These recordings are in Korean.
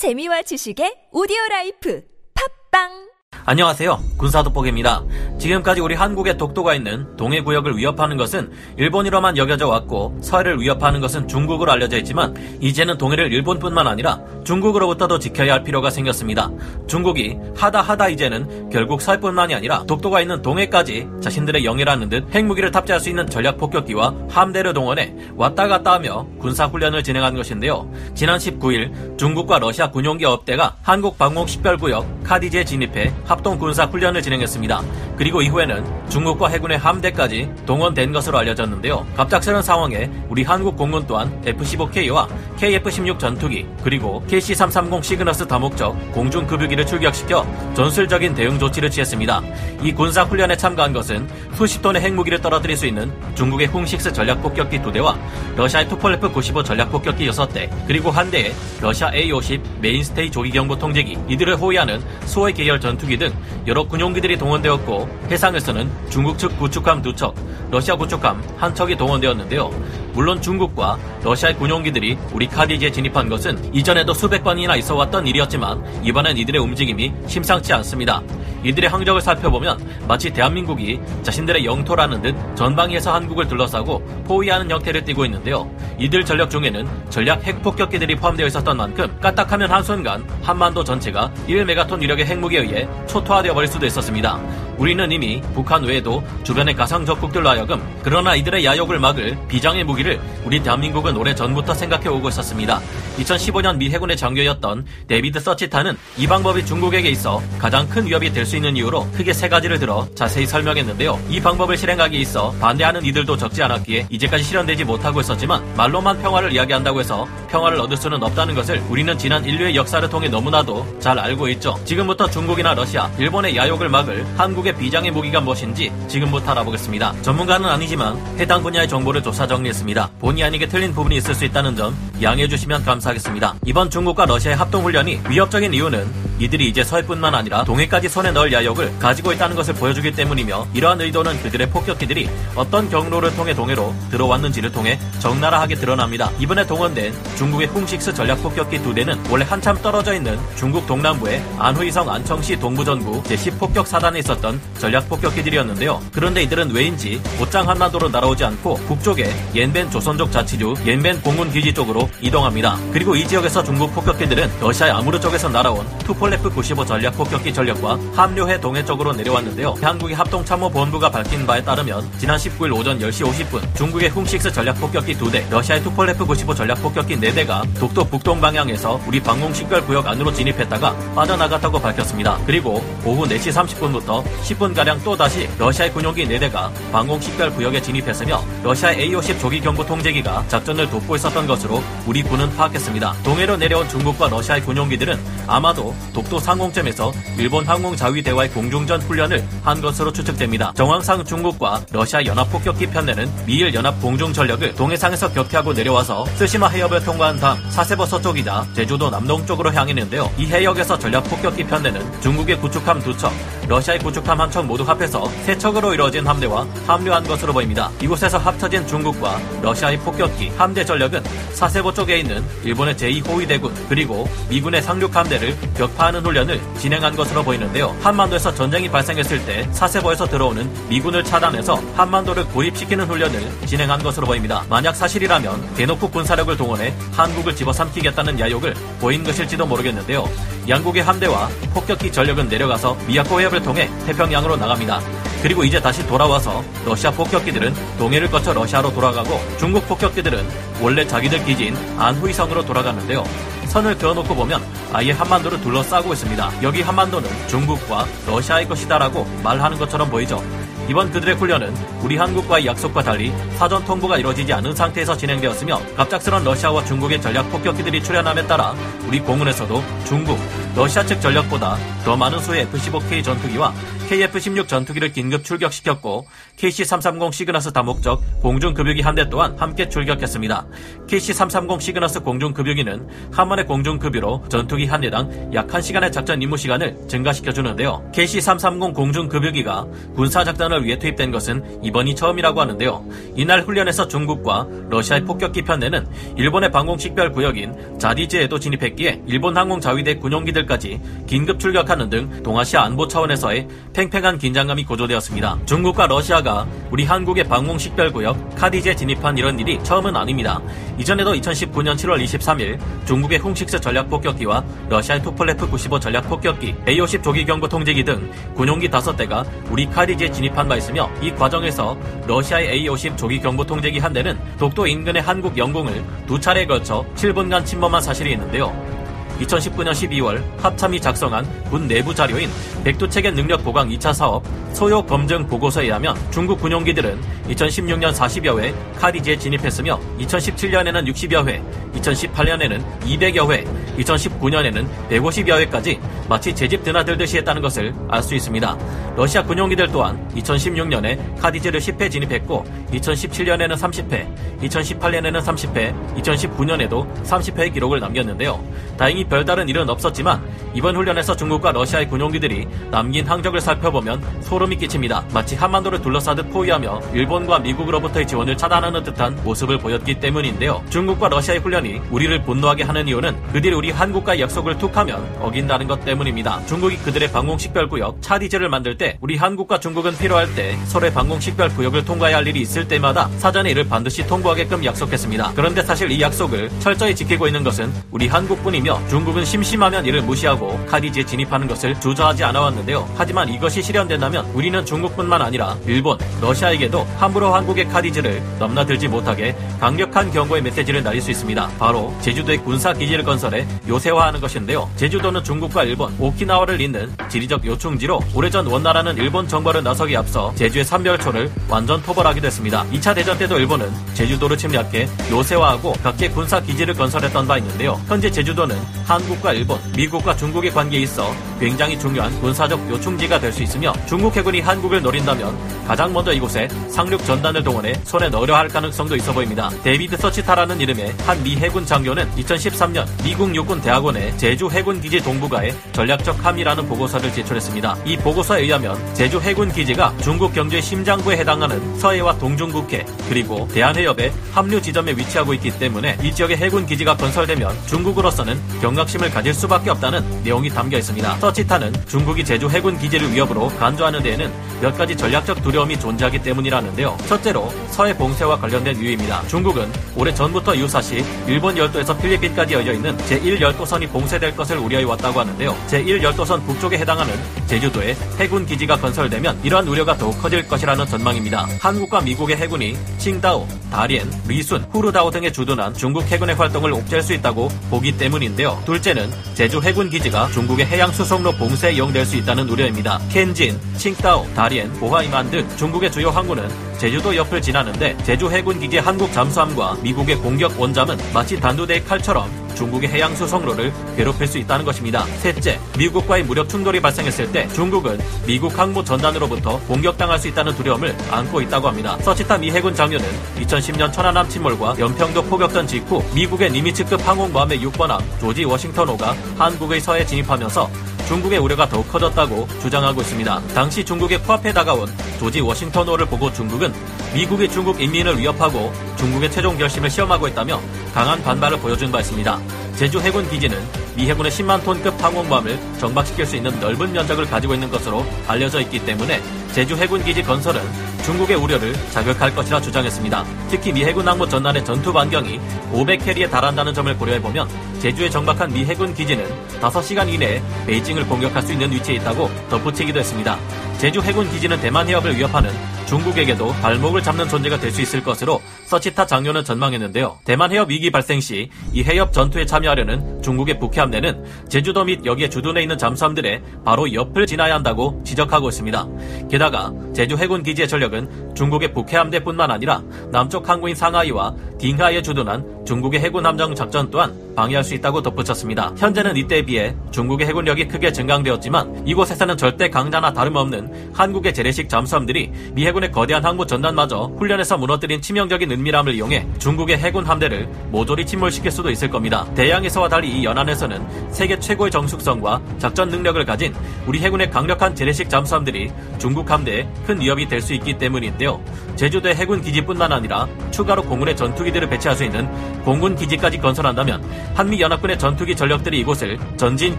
재미와 지식의 오디오 라이프. 팟빵 안녕하세요. 군사돋보기입니다. 지금까지 우리 한국에 독도가 있는 동해 구역을 위협하는 것은 일본으로만 여겨져 왔고 서해를 위협하는 것은 중국으로 알려져 있지만 이제는 동해를 일본뿐만 아니라 중국으로부터도 지켜야 할 필요가 생겼습니다. 중국이 하다 하다 이제는 결국 서해뿐만이 아니라 독도가 있는 동해까지 자신들의 영해라는 듯 핵무기를 탑재할 수 있는 전략 폭격기와 함대를 동원해 왔다 갔다 하며 군사 훈련을 진행한 것인데요. 지난 19일 중국과 러시아 군용기 여덟 대가 한국 방공 식별구역 KADIZ에 진입해 합동 군사 훈련을 진행했습니다. 그리고 이후에는 중국과 해군의 함대까지 동원된 것으로 알려졌는데요. 갑작스런 상황에 우리 한국 공군 또한 F-15K와 KF-16 전투기 그리고 KC-330 시그너스 다목적 공중급유기를 출격시켜 전술적인 대응 조치를 취했습니다. 이 군사 훈련에 참가한 것은 수십 톤의 핵무기를 떨어뜨릴 수 있는 중국의 훙 six 전략 폭격기 2대와 러시아의 투폴레프 95 전략 폭격기 6대 그리고 한 대의 러시아 A-50 메인스테이 조기경보 통제기 이들을 호위하는 수호이 계열 전투기 등 여러 군용기들이 동원되었고 해상에서는 중국 측 구축함 두 척, 러시아 구축함 한 척이 동원되었는데요. 물론 중국과 러시아의 군용기들이 우리 카디지에 진입한 것은 이전에도 수백 번이나 있어 왔던 일이었지만 이번엔 이들의 움직임이 심상치 않습니다. 이들의 항적을 살펴보면 마치 대한민국이 자신들의 영토라는 듯 전방위에서 한국을 둘러싸고 포위하는 형태를 띠고 있는데요. 이들 전력 중에는 전략 핵폭격기들이 포함되어 있었던 만큼 까딱하면 한순간 한반도 전체가 1메가톤 위력의 핵무기에 의해 초토화되어 버릴 수도 있었습니다. 우리는 이미 북한 외에도 주변의 가상 적국들로 하여금 그러나 이들의 야욕을 막을 비장의 무기를 우리 대한민국은 오래 전부터 생각해 오고 있었습니다. 2015년 미 해군의 장교였던 데비드 서치타는 이 방법이 중국에게 있어 가장 큰 위협이 될 수 있는 이유로 크게 세 가지를 들어 자세히 설명했는데요. 이 방법을 실행하기 있어 반대하는 이들도 적지 않았기에 이제까지 실현되지 못하고 있었지만 말로만 평화를 이야기한다고 해서 평화를 얻을 수는 없다는 것을 우리는 지난 인류의 역사를 통해 너무나도 잘 알고 있죠. 지금부터 중국이나 러시아, 일본의 야욕을 막을 한국의 비장의 무기가 무엇인지 지금부터 알아보겠습니다. 전문가는 아니지만 해당 분야의 정보를 조사 정리했습니다. 본의 아니게 틀린 부분이 있을 수 있다는 점 양해해 주시면 감사하겠습니다. 이번 중국과 러시아의 합동훈련이 위협적인 이유는 이들이 이제 서해뿐만 아니라 동해까지 손에 넣을 야욕을 가지고 있다는 것을 보여주기 때문이며 이러한 의도는 그들의 폭격기들이 어떤 경로를 통해 동해로 들어왔는지를 통해 적나라하게 드러납니다. 이번에 동원된 중국의 훙 six 전략 폭격기 두 대는 원래 한참 떨어져 있는 중국 동남부의 안후이성 안칭시 동부전구 제10폭격 사단에 있었던 전략 폭격기들이었는데요. 그런데 이들은 왜인지 곧장 한반도로 날아오지 않고 북쪽의 옌볜 조선족 자치주 옌볜 공군 기지 쪽으로 이동합니다. 그리고 이 지역에서 중국 폭격기들은 러시아의 아무르 쪽에서 날아온 투폴레프 95 전략 폭격기 전력과 합류해 동해 쪽으로 내려왔는데요. 한국의 합동참모본부가 밝힌 바에 따르면 지난 19일 오전 10시 50분 중국의 훔식스 전략 폭격기 2대, 러시아의 투폴레프 95 전략 폭격기 4대가 독도 북동 방향에서 우리 방공 식별 구역 안으로 진입했다가 빠져나갔다고 밝혔습니다. 그리고 오후 4시 30분부터 10분가량 또다시 러시아의 군용기 4대가 방공 식별 구역에 진입했으며 러시아의 A-50 조기 경보 통제기가 작전을 돕고 있었던 것으로 우리 군은 파악했습니다. 동해로 내려온 중국과 러시아의 군용기들은 아마도 독도 상공점에서 일본 항공 자위 대와의 공중전 훈련을 한 것으로 추측됩니다. 정황상 중국과 러시아 연합 폭격기 편대는 미일 연합 공중 전력을 동해상에서 격퇴하고 내려와서 스시마 해협을 통과한 다음 사세버 서쪽이자 제주도 남동쪽으로 향했는데요. 이 해역에서 전략 폭격기 편대는 중국의 구축함 두 척, 러시아의 구축함 한 척 모두 합해서 세 척으로 이루어진 함대와 합류한 것으로 보입니다. 이곳에서 합쳐진 중국과 러시아의 폭격기 함대 전력은 사세보 쪽에 있는 일본의 제2호위대군 그리고 미군의 상륙 함대를 격파 하는 훈련을 진행한 것으로 보이는데요. 한반도에서 전쟁이 발생했을 때 사세보에서 들어오는 미군을 차단해서 한반도를 고립시키는 훈련을 진행한 것으로 보입니다. 만약 사실이라면 대놓고 군사력을 동원해 한국을 집어삼키겠다는 야욕을 보인 것일지도 모르겠는데요. 양국의 함대와 폭격기 전력은 내려가서 미야코 해협을 통해 태평양으로 나갑니다. 그리고 이제 다시 돌아와서 러시아 폭격기들은 동해를 거쳐 러시아로 돌아가고 중국 폭격기들은 원래 자기들 기지인 안후이성으로 돌아가는데요. 선을 그어놓고 보면 아예 한반도를 둘러싸고 있습니다. 여기 한반도는 중국과 러시아의 것이다라고 말하는 것처럼 보이죠. 이번 그들의 훈련은 우리 한국과의 약속과 달리 사전 통보가 이루어지지 않은 상태에서 진행되었으며 갑작스런 러시아와 중국의 전략 폭격기들이 출현함에 따라 우리 공군에서도 중국, 러시아 측 전력보다 더 많은 수의 F-15K 전투기와 KF-16 전투기를 긴급 출격시켰고 KC-330 시그너스 다목적 공중급유기 한 대 또한 함께 출격했습니다. KC-330 시그너스 공중급유기는 한번의 공중급유로 전투기 한 대당 약 1시간의 작전 임무 시간을 증가시켜주는데요. KC-330 공중급유기가 군사작전을 위해 투입된 것은 이번이 처음이라고 하는데요. 이날 훈련에서 중국과 러시아의 폭격기 편대는 일본의 방공식별 구역인 JADIZ에도 진입했기에 일본 항공 자위대 군용기들까지 긴급 출격하는 등 동아시아 안보 차원에서의 팽팽한 긴장감이 고조되었습니다. 중국과 러시아가 우리 한국의 방공식별구역 KADIZ에 진입한 이런 일이 처음은 아닙니다. 이전에도 2019년 7월 23일 중국의 훙 six 전략폭격기와 러시아의 투폴레프 95 전략폭격기, A-50 조기경보 통제기 등 군용기 5대가 우리 KADIZ에 진입한 바 있으며 이 과정에서 러시아의 A-50 조기경보 통제기 한 대는 독도 인근의 한국 영공을 두 차례에 걸쳐 7분간 침범한 사실이 있는데요. 2019년 12월 합참이 작성한 군 내부 자료인 백두체계 능력 보강 2차 사업 소요 검증 보고서에 의하면 중국 군용기들은 2016년 40여 회 카디지에 진입했으며 2017년에는 60여 회, 2018년에는 200여 회, 2019년에는 150여 회까지 마치 제 집 드나들듯이 했다는 것을 알 수 있습니다. 러시아 군용기들 또한 2016년에 카디지를 10회 진입했고 2017년에는 30회, 2018년에는 30회, 2019년에도 30회의 기록을 남겼는데요. 다행히 별다른 일은 없었지만 이번 훈련에서 중국과 러시아의 군용기들이 남긴 항적을 살펴보면 소름이 끼칩니다. 마치 한반도를 둘러싸듯 포위하며 일본과 미국으로부터의 지원을 차단하는 듯한 모습을 보였기 때문인데요. 중국과 러시아의 훈련이 우리를 분노하게 하는 이유는 그들이 우리 한국과의 약속을 툭하면 어긴다는 것 때문입니다. 중국이 그들의 방공식별구역 차디제를 만들 때 우리 한국과 중국은 필요할 때 서로의 방공식별구역을 통과해야 할 일이 있을 때마다 사전에 이를 반드시 통보하게끔 약속했습니다. 그런데 사실 이 약속을 철저히 지키고 있는 것은 우리 한국뿐이며 중국은 심심하면 이를 무시하고 카디지에 진입하는 것을 주저하지 않아왔는데요. 하지만 이것이 실현된다면 우리는 중국뿐만 아니라 일본, 러시아에게도 함부로 한국의 카디지를 넘나들지 못하게 강력한 경고의 메시지를 날릴 수 있습니다. 바로 제주도의 군사 기지를 건설해 요새화하는 것인데요. 제주도는 중국과 일본, 오키나와를 잇는 지리적 요충지로 오래전 원나라는 일본 정벌을 나서기 앞서 제주의 삼별초를 완전 토벌하게 됐습니다. 2차 대전 때도 일본은 제주도를 침략해 요새화하고 각계 군사 기지를 건설했던 바 있는데요. 현재 제주도는 한국과 일본, 미국과 중국 의 관계에 있어 굉장히 중요한 군사적 요충지가 될 수 있으며 중국 해군이 한국을 노린다면 가장 먼저 이곳에 상륙 전단을 동원해 손에 넣으려 할 가능성도 있어 보입니다. 데이비드 서치타라는 이름의 한 미 해군 장교는 2013년 미국 육군 대학원의 제주 해군 기지 동북아의 전략적 함의라는 보고서를 제출했습니다. 이 보고서에 의하면 제주 해군 기지가 중국 경제 심장부에 해당하는 서해와 동중국해 그리고 대한해협의 합류 지점에 위치하고 있기 때문에 이 지역의 해군 기지가 건설되면 중국으로서는 경각심을 가질 수밖에 없다는 내용이 담겨 있습니다. 서치타는 중국이 제주 해군 기지를 위협으로 간주하는 데에는 몇 가지 전략적 두려움이 존재하기 때문이라는데요. 첫째로 서해 봉쇄와 관련된 이유입니다. 중국은 오래 전부터 유사시 일본 열도에서 필리핀까지 이어져 있는 제1열도선이 봉쇄될 것을 우려해 왔다고 하는데요. 제1열도선 북쪽에 해당하는 제주도에 해군 기지가 건설되면 이러한 우려가 더욱 커질 것이라는 전망입니다. 한국과 미국의 해군이 칭다오, 다리엔, 리순, 후르다오 등에 주둔한 중국 해군의 활동을 옥죄할 수 있다고 보기 때문인데요. 둘째는 제주 해군 기지가 중국의 해양 수송 로 봉쇄에 이용될 수 있다는 우려입니다. 켄진, 칭다오, 다리엔, 보하이만 등 중국의 주요 항구는 제주도 옆을 지나는데 제주 해군 기지 한국 잠수함과 미국의 공격 원잠은 마치 단두대의 칼처럼 중국의 해양 수송로를 괴롭힐 수 있다는 것입니다. 셋째, 미국과의 무력 충돌이 발생했을 때 중국은 미국 항모 전단으로부터 공격당할 수 있다는 두려움을 안고 있다고 합니다. 서치타 미 해군 장교는 2010년 천안함 침몰과 연평도 포격전 직후 미국의 니미츠급 항공모함의 6번함 조지 워싱턴호가 한국의 서해 진입하면서 중국의 우려가 더욱 커졌다고 주장하고 있습니다. 당시 중국의 코앞에 다가온 조지 워싱턴호를 보고 중국은 미국이 중국 인민을 위협하고 중국의 최종 결심을 시험하고 있다며 강한 반발을 보여준 바 있습니다. 제주 해군 기지는 미 해군의 10만 톤급 항공모함을 정박시킬 수 있는 넓은 면적을 가지고 있는 것으로 알려져 있기 때문에 제주 해군 기지 건설은 중국의 우려를 자극할 것이라 주장했습니다. 특히 미 해군 항모 전단의 전투 반경이 500캐리에 달한다는 점을 고려해 보면 제주에 정박한 미 해군 기지는 5시간 이내에 베이징을 공격할 수 있는 위치에 있다고 덧붙이기도 했습니다. 제주 해군 기지는 대만 해협을 위협하는 중국에게도 발목을 잡는 존재가 될 수 있을 것으로 서치타 장료는 전망했는데요. 대만 해협 위기 발생 시 이 해협 전투에 참여하려는 중국의 북해 함대는 제주도 및 여기에 주둔해 있는 잠수함들의 바로 옆을 지나야 한다고 지적하고 있습니다. 게다가 제주 해군 기지의 전력은 중국의 북해 함대뿐만 아니라 남쪽 항구인 상하이와 딩하이에 주둔한 중국의 해군 함정 작전 또한 방해할 수 있다고 덧붙였습니다. 현재는 이때에 비해 중국의 해군력이 크게 증강되었지만 이곳에서는 절대 강자나 다름없는 한국의 재래식 잠수함들이 미 해군의 거대한 항모 전단마저 훈련에서 무너뜨린 치명적인 은밀함을 이용해 중국의 해군 함대를 모조리 침몰시킬 수도 있을 겁니다. 대양에서와 달리 이 연안에서는 세계 최고의 정숙성과 작전 능력을 가진 우리 해군의 강력한 재래식 잠수함들이 중국 함대에 큰 위협이 될 수 있기 때문인데요. 제주도의 해군 기지뿐만 아니라 추가로 공군의 전투기들을 배치할 수 있는 공군 기지까지 건설한다면 한미 연합군의 전투기 전력들이 이곳을 전진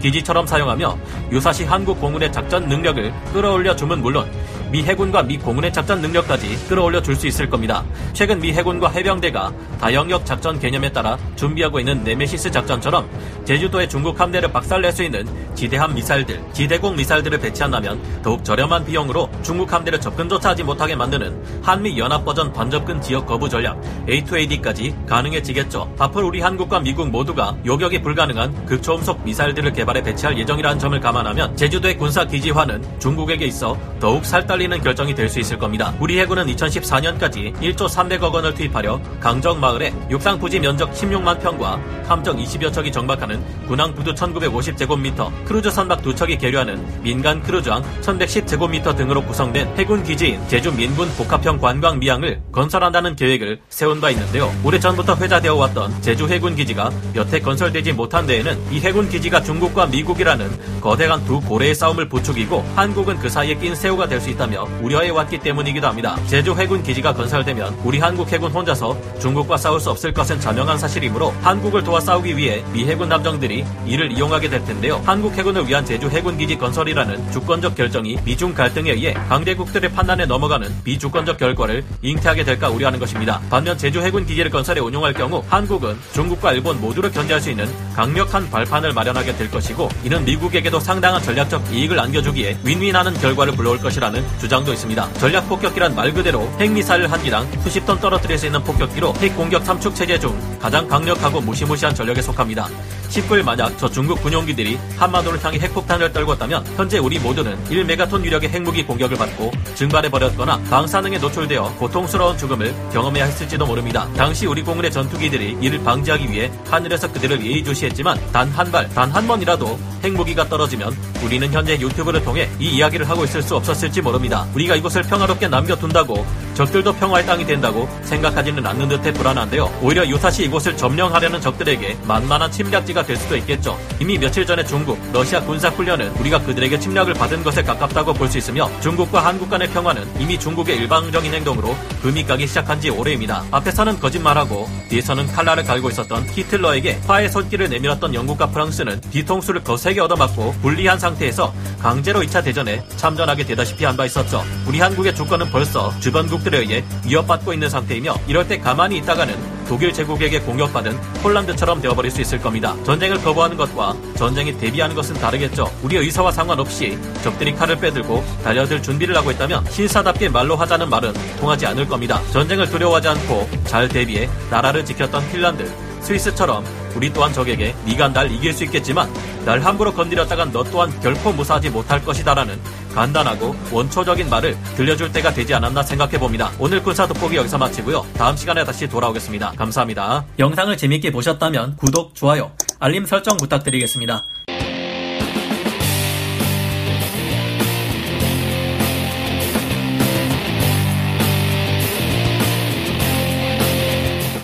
기지처럼 사용하며 유사시 한국 공군의 작전 능력을 끌어올려 주면 물론 미 해군과 미 공군의 작전 능력까지 끌어올려 줄 수 있을 겁니다. 최근 미 해군과 해병대가 다영역 작전 개념에 따라 준비하고 있는 네메시스 작전처럼 제주도의 중국 함대를 박살낼 수 있는 지대함 미사일들, 지대공 미사일들을 배치한다면 더욱 저렴한 비용으로 중국 함대를 접근조차 하지 못하게 만드는 한미 연합 버전 반접근 지역 거부 전략 A2AD까지 가능해지겠죠. 앞으로 우리 한국과 미국 모두가 요격이 불가능한 극초음속 미사일들을 개발해 배치할 예정이라는 점을 감안하면 제주도의 군사 기지화는 중국에게 있어 더욱 살달리는 결정이 될 수 있을 겁니다. 우리 해군은 2014년까지 1조 300억 원을 투입하려 강정 마을 에 육상 부지 면적 16만 평과 함정 20여 척이 정박하는 군항 부두 1950제곱미터, 크루즈 선박 두 척이 계류하는 민간 크루즈항 1110제곱미터 등으로 구성된 해군 기지인 제주 민군 복합형 관광 미항을 건설한다는 계획을 세운 바 있는데요. 오래전부터 회자되어 왔던 제주 해군 기지가 여태 건설되지 못한 데에는 이 해군 기지가 중국과 미국이라는 거대한 두 고래의 싸움을 부추기고 한국은 그 사이에 낀 새우가 될 수 있다며 우려해 왔기 때문이기도 합니다. 제주 해군 기지가 건설되면 우리 한국 해군 혼자서 중국과 싸울 수 없을 것은 자명한 사실이므로 한국을 도와 싸우기 위해 미 해군 함정들이 이를 이용하게 될 텐데요. 한국 해군을 위한 제주 해군 기지 건설이라는 주권적 결정이 미중 갈등에 의해 강대국들의 판단에 넘어가는 비주권적 결과를 잉태하게 될까 우려하는 것입니다. 반면 제주 해군 기지를 건설해 운용할 경우 한국은 중국과 일본 모두를 견제할 수 있는 강력한 발판을 마련하게 될 것이고 이는 미국에게도 상당한 전략적 이익을 안겨주기에 윈윈하는 결과를 불러올 것이라는 주장도 있습니다. 전략 폭격기란 말 그대로 핵미사일 한 기당 수십 톤 떨어뜨릴 수 있는 폭격기로 핵 공격 삼축 체제 중 가장 강력하고 무시무시한 전력에 속합니다. 19일 만약 저 중국 군용기들이 한반도를 향해 핵폭탄을 떨궜다면 현재 우리 모두는 1메가톤 유력의 핵무기 공격을 받고 증발해버렸거나 방사능에 노출되어 고통스러운 죽음을 경험해야 했을지도 모릅니다. 당시 우리 공군의 전투기들이 이를 방지하기 위해 하늘에서 그들을 예의주시했지만 단 한 발, 단 한 번이라도 핵무기가 떨어지면 우리는 현재 유튜브를 통해 이 이야기를 하고 있을 수 없었을지 모릅니다. 우리가 이곳을 평화롭게 남겨둔다고 적들도 평화의 땅이 된다고 생각하지는 않는 듯해 불안한 데요. 오히려 유사시 이곳을 점령하려는 적들에게 만만한 침략지가 될 수도 있겠죠. 이미 며칠 전에 중국, 러시아 군사훈련은 우리가 그들에게 침략을 받은 것에 가깝다고 볼 수 있으며 중국과 한국 간의 평화는 이미 중국의 일방적인 행동으로 금이 가기 시작한 지 오래입니다. 앞에서는 거짓말하고 뒤에서는 칼날을 갈고 있었던 히틀러에게 화해 손길을 내밀었던 영국과 프랑스는 뒤통수를 거세게 얻어맞고 불리한 상태에서 강제로 2차 대전에 참전하게 되다시피 한 바 있었죠. 우리 한국의 주권은 벌써 주변국들에 의해 위협받고 있는 상태이며 이럴 때 가만히 있다 가는 독일 제국에게 공격받은 폴란드처럼 되어버릴 수 있을 겁니다. 전쟁을 거부하는 것과 전쟁에 대비하는 것은 다르겠죠. 우리의 의사와 상관없이 적들이 칼을 빼들고 달려들 준비를 하고 있다면 신사답게 말로 하자는 말은 통하지 않을 겁니다. 전쟁을 두려워하지 않고 잘 대비해 나라를 지켰던 핀란드, 스위스처럼 우리 또한 적에게 네가 날 이길 수 있겠지만 날 함부로 건드렸다간 너 또한 결코 무사하지 못할 것이다라는 간단하고 원초적인 말을 들려줄 때가 되지 않았나 생각해 봅니다. 오늘 군사 돋보기 여기서 마치고요. 다음 시간에 다시 돌아오겠습니다. 감사합니다. 영상을 재밌게 보셨다면 구독, 좋아요, 알림 설정 부탁드리겠습니다.